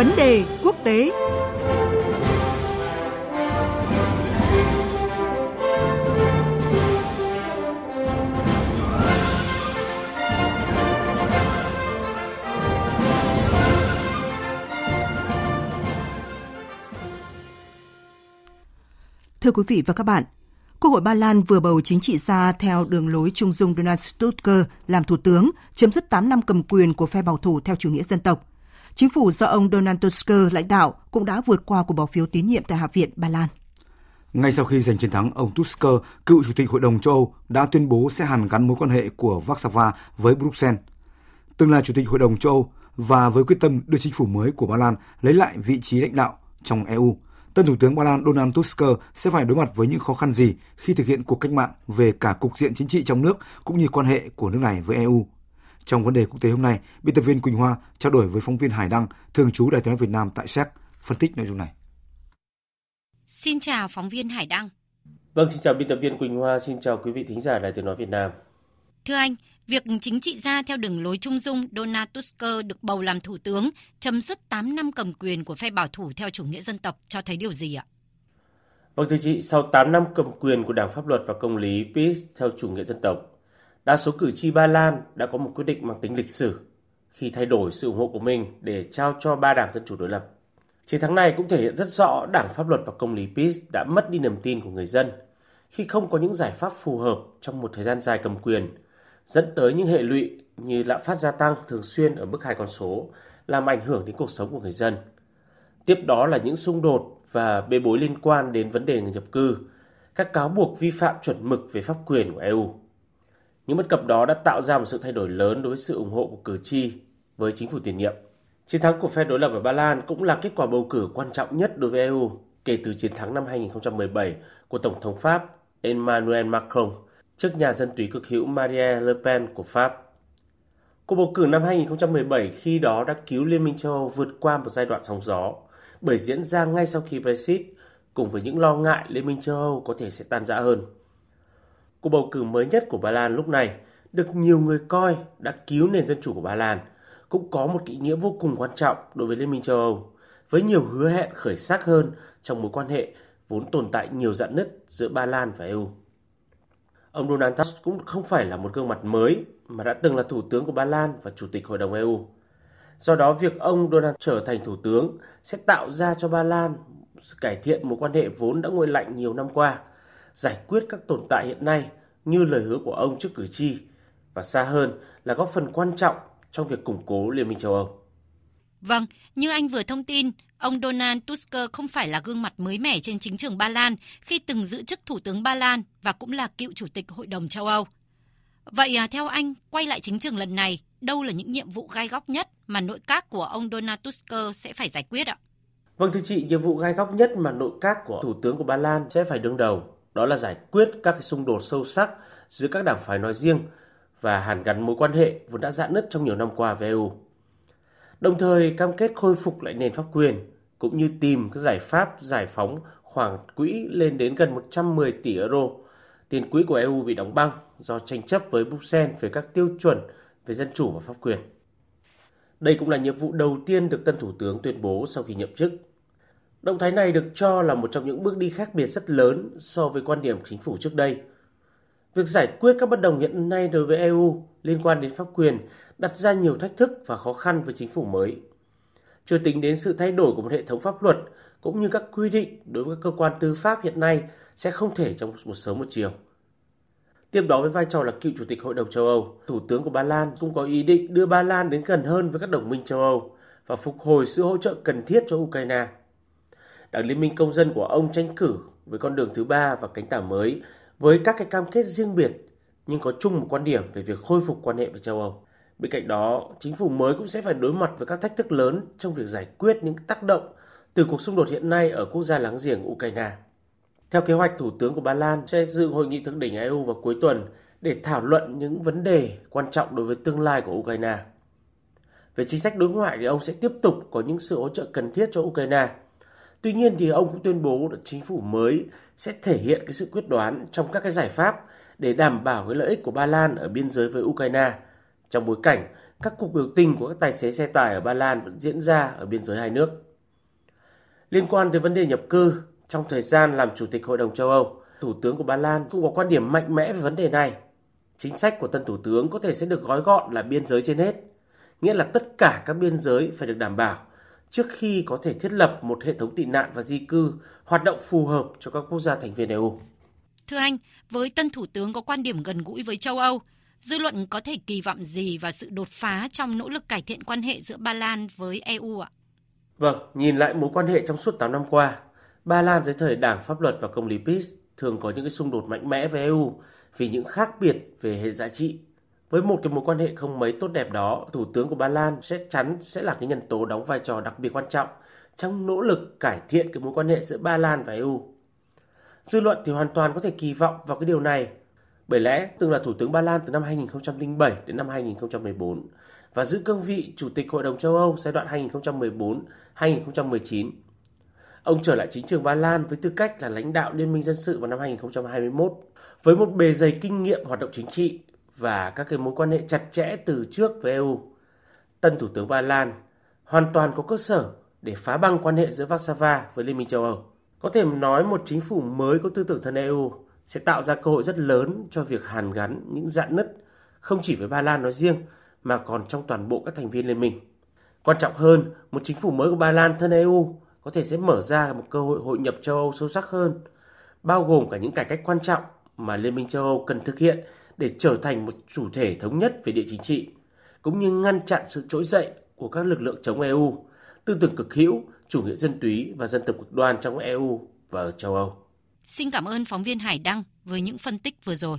Vấn đề quốc tế Thưa quý vị và các bạn, Quốc hội Ba Lan vừa bầu chính trị gia theo đường lối trung dung Donald Stutker làm thủ tướng, chấm dứt 8 năm cầm quyền của phe bảo thủ theo chủ nghĩa dân tộc. Chính phủ do ông Donald Tusk lãnh đạo cũng đã vượt qua cuộc bỏ phiếu tín nhiệm tại Hạ viện Ba Lan. Ngay sau khi giành chiến thắng, ông Tusk, cựu chủ tịch Hội đồng châu Âu, đã tuyên bố sẽ hàn gắn mối quan hệ của Warsaw với Bruxelles. Từng là chủ tịch Hội đồng châu Âu và với quyết tâm đưa chính phủ mới của Ba Lan lấy lại vị trí lãnh đạo trong EU, tân thủ tướng Ba Lan Donald Tusk sẽ phải đối mặt với những khó khăn gì khi thực hiện cuộc cách mạng về cả cục diện chính trị trong nước cũng như quan hệ của nước này với EU. Trong vấn đề quốc tế hôm nay, biên tập viên Quỳnh Hoa trao đổi với phóng viên Hải Đăng, thường trú Đài tiếng nói Việt Nam tại Séc, phân tích nội dung này. Xin chào phóng viên Hải Đăng. Vâng, xin chào biên tập viên Quỳnh Hoa, xin chào quý vị thính giả Đài tiếng nói Việt Nam. Thưa anh, việc chính trị gia theo đường lối trung dung Donald Tusk được bầu làm thủ tướng, chấm dứt 8 năm cầm quyền của phe bảo thủ theo chủ nghĩa dân tộc cho thấy điều gì ạ? Vâng thưa chị, sau 8 năm cầm quyền của Đảng Pháp luật và Công lý PiS theo chủ nghĩa dân tộc, đa số cử tri Ba Lan đã có một quyết định mang tính lịch sử khi thay đổi sự ủng hộ của mình để trao cho ba đảng Dân chủ đối lập. Chiến thắng này cũng thể hiện rất rõ Đảng Pháp luật và Công lý PiS đã mất đi niềm tin của người dân khi không có những giải pháp phù hợp trong một thời gian dài cầm quyền – dẫn tới những hệ lụy như lạm phát gia tăng thường xuyên ở mức hai con số, làm ảnh hưởng đến cuộc sống của người dân. Tiếp đó là những xung đột và bê bối liên quan đến vấn đề người nhập cư, các cáo buộc vi phạm chuẩn mực về pháp quyền của EU. Những bất cập đó đã tạo ra một sự thay đổi lớn đối với sự ủng hộ của cử tri với chính phủ tiền nhiệm. Chiến thắng của phe đối lập ở Ba Lan cũng là kết quả bầu cử quan trọng nhất đối với EU kể từ chiến thắng năm 2017 của Tổng thống Pháp Emmanuel Macron trước nhà dân túy cực hữu Marine Le Pen của Pháp. Cuộc bầu cử năm 2017 khi đó đã cứu Liên minh châu Âu vượt qua một giai đoạn sóng gió, bởi diễn ra ngay sau khi Brexit, cùng với những lo ngại Liên minh châu Âu có thể sẽ tan rã hơn. Cuộc bầu cử mới nhất của Ba Lan lúc này được nhiều người coi đã cứu nền dân chủ của Ba Lan, cũng có một ý nghĩa vô cùng quan trọng đối với Liên minh châu Âu, với nhiều hứa hẹn khởi sắc hơn trong mối quan hệ vốn tồn tại nhiều dạn nứt giữa Ba Lan và EU. Ông Donald Tusk cũng không phải là một gương mặt mới mà đã từng là thủ tướng của Ba Lan và chủ tịch Hội đồng EU. Do đó, việc ông Donald trở thành thủ tướng sẽ tạo ra cho Ba Lan cải thiện mối quan hệ vốn đã nguội lạnh nhiều năm qua, giải quyết các tồn tại hiện nay như lời hứa của ông trước cử tri và xa hơn là góp phần quan trọng trong việc củng cố Liên minh châu Âu. Vâng, như anh vừa thông tin, ông Donald Tusk không phải là gương mặt mới mẻ trên chính trường Ba Lan khi từng giữ chức Thủ tướng Ba Lan và cũng là cựu Chủ tịch Hội đồng châu Âu. Vậy à, theo anh, quay lại chính trường lần này, đâu là những nhiệm vụ gai góc nhất mà nội các của ông Donald Tusk sẽ phải giải quyết ạ? Vâng thưa chị, nhiệm vụ gai góc nhất mà nội các của Thủ tướng của Ba Lan sẽ phải đương đầu đó là giải quyết các xung đột sâu sắc giữa các đảng phái nói riêng và hàn gắn mối quan hệ vốn đã dạn nứt trong nhiều năm qua với EU đồng thời, cam kết khôi phục lại nền pháp quyền cũng như tìm các giải pháp giải phóng khoản quỹ lên đến gần 110 tỷ euro. Tiền quỹ của EU bị đóng băng do tranh chấp với Bruxelles về các tiêu chuẩn về dân chủ và pháp quyền. Đây cũng là nhiệm vụ đầu tiên được tân thủ tướng tuyên bố sau khi nhậm chức. Động thái này được cho là một trong những bước đi khác biệt rất lớn so với quan điểm chính phủ trước đây. Việc giải quyết các bất đồng hiện nay đối với EU liên quan đến pháp quyền đặt ra nhiều thách thức và khó khăn với chính phủ mới. Chưa tính đến sự thay đổi của một hệ thống pháp luật cũng như các quy định đối với các cơ quan tư pháp hiện nay sẽ không thể trong một sớm một chiều. Tiếp đó với vai trò là cựu chủ tịch Hội đồng châu Âu, Thủ tướng của Ba Lan cũng có ý định đưa Ba Lan đến gần hơn với các đồng minh châu Âu và phục hồi sự hỗ trợ cần thiết cho Ukraine. Đảng Liên minh Công dân của ông tranh cử với con đường thứ ba và cánh tả mới với các cái cam kết riêng biệt nhưng có chung một quan điểm về việc khôi phục quan hệ với châu Âu. Bên cạnh đó, chính phủ mới cũng sẽ phải đối mặt với các thách thức lớn trong việc giải quyết những tác động từ cuộc xung đột hiện nay ở quốc gia láng giềng Ukraine. Theo kế hoạch, Thủ tướng của Ba Lan sẽ dự hội nghị thượng đỉnh EU vào cuối tuần để thảo luận những vấn đề quan trọng đối với tương lai của Ukraine. Về chính sách đối ngoại thì ông sẽ tiếp tục có những sự hỗ trợ cần thiết cho Ukraine. Tuy nhiên thì ông cũng tuyên bố là chính phủ mới sẽ thể hiện cái sự quyết đoán trong các cái giải pháp để đảm bảo cái lợi ích của Ba Lan ở biên giới với Ukraine trong bối cảnh các cuộc biểu tình của các tài xế xe tải ở Ba Lan vẫn diễn ra ở biên giới hai nước. Liên quan đến vấn đề nhập cư, trong thời gian làm Chủ tịch Hội đồng châu Âu, Thủ tướng của Ba Lan cũng có quan điểm mạnh mẽ về vấn đề này. Chính sách của tân Thủ tướng có thể sẽ được gói gọn là biên giới trên hết, nghĩa là tất cả các biên giới phải được đảm bảo trước khi có thể thiết lập một hệ thống tị nạn và di cư hoạt động phù hợp cho các quốc gia thành viên EU. Thưa anh, với tân Thủ tướng có quan điểm gần gũi với châu Âu, dư luận có thể kỳ vọng gì vào sự đột phá trong nỗ lực cải thiện quan hệ giữa Ba Lan với EU ạ? Vâng, nhìn lại mối quan hệ trong suốt 8 năm qua, Ba Lan dưới thời Đảng Pháp luật và Công lý PiS thường có những cái xung đột mạnh mẽ với EU vì những khác biệt về hệ giá trị. Với một cái mối quan hệ không mấy tốt đẹp đó, Thủ tướng của Ba Lan sẽ chắn sẽ là cái nhân tố đóng vai trò đặc biệt quan trọng trong nỗ lực cải thiện cái mối quan hệ giữa Ba Lan và EU. Dư luận thì hoàn toàn có thể kỳ vọng vào cái điều này bởi lẽ từng là Thủ tướng Ba Lan từ năm 2007 đến năm 2014 và giữ cương vị Chủ tịch Hội đồng châu Âu giai đoạn 2014-2019. Ông trở lại chính trường Ba Lan với tư cách là lãnh đạo Liên minh Dân sự vào năm 2021 với một bề dày kinh nghiệm hoạt động chính trị và các cái mối quan hệ chặt chẽ từ trước với EU. Tân Thủ tướng Ba Lan hoàn toàn có cơ sở để phá băng quan hệ giữa Warsaw với Liên minh châu Âu. Có thể nói một chính phủ mới có tư tưởng thân EU sẽ tạo ra cơ hội rất lớn cho việc hàn gắn những dạn nứt không chỉ với Ba Lan nói riêng mà còn trong toàn bộ các thành viên liên minh. Quan trọng hơn, một chính phủ mới của Ba Lan thân EU có thể sẽ mở ra một cơ hội hội nhập châu Âu sâu sắc hơn, bao gồm cả những cải cách quan trọng mà Liên minh châu Âu cần thực hiện để trở thành một chủ thể thống nhất về địa chính trị, cũng như ngăn chặn sự trỗi dậy của các lực lượng chống EU, tư tưởng cực hữu, chủ nghĩa dân túy và dân tộc cực đoan trong EU và ở châu Âu. Xin cảm ơn phóng viên Hải Đăng với những phân tích vừa rồi.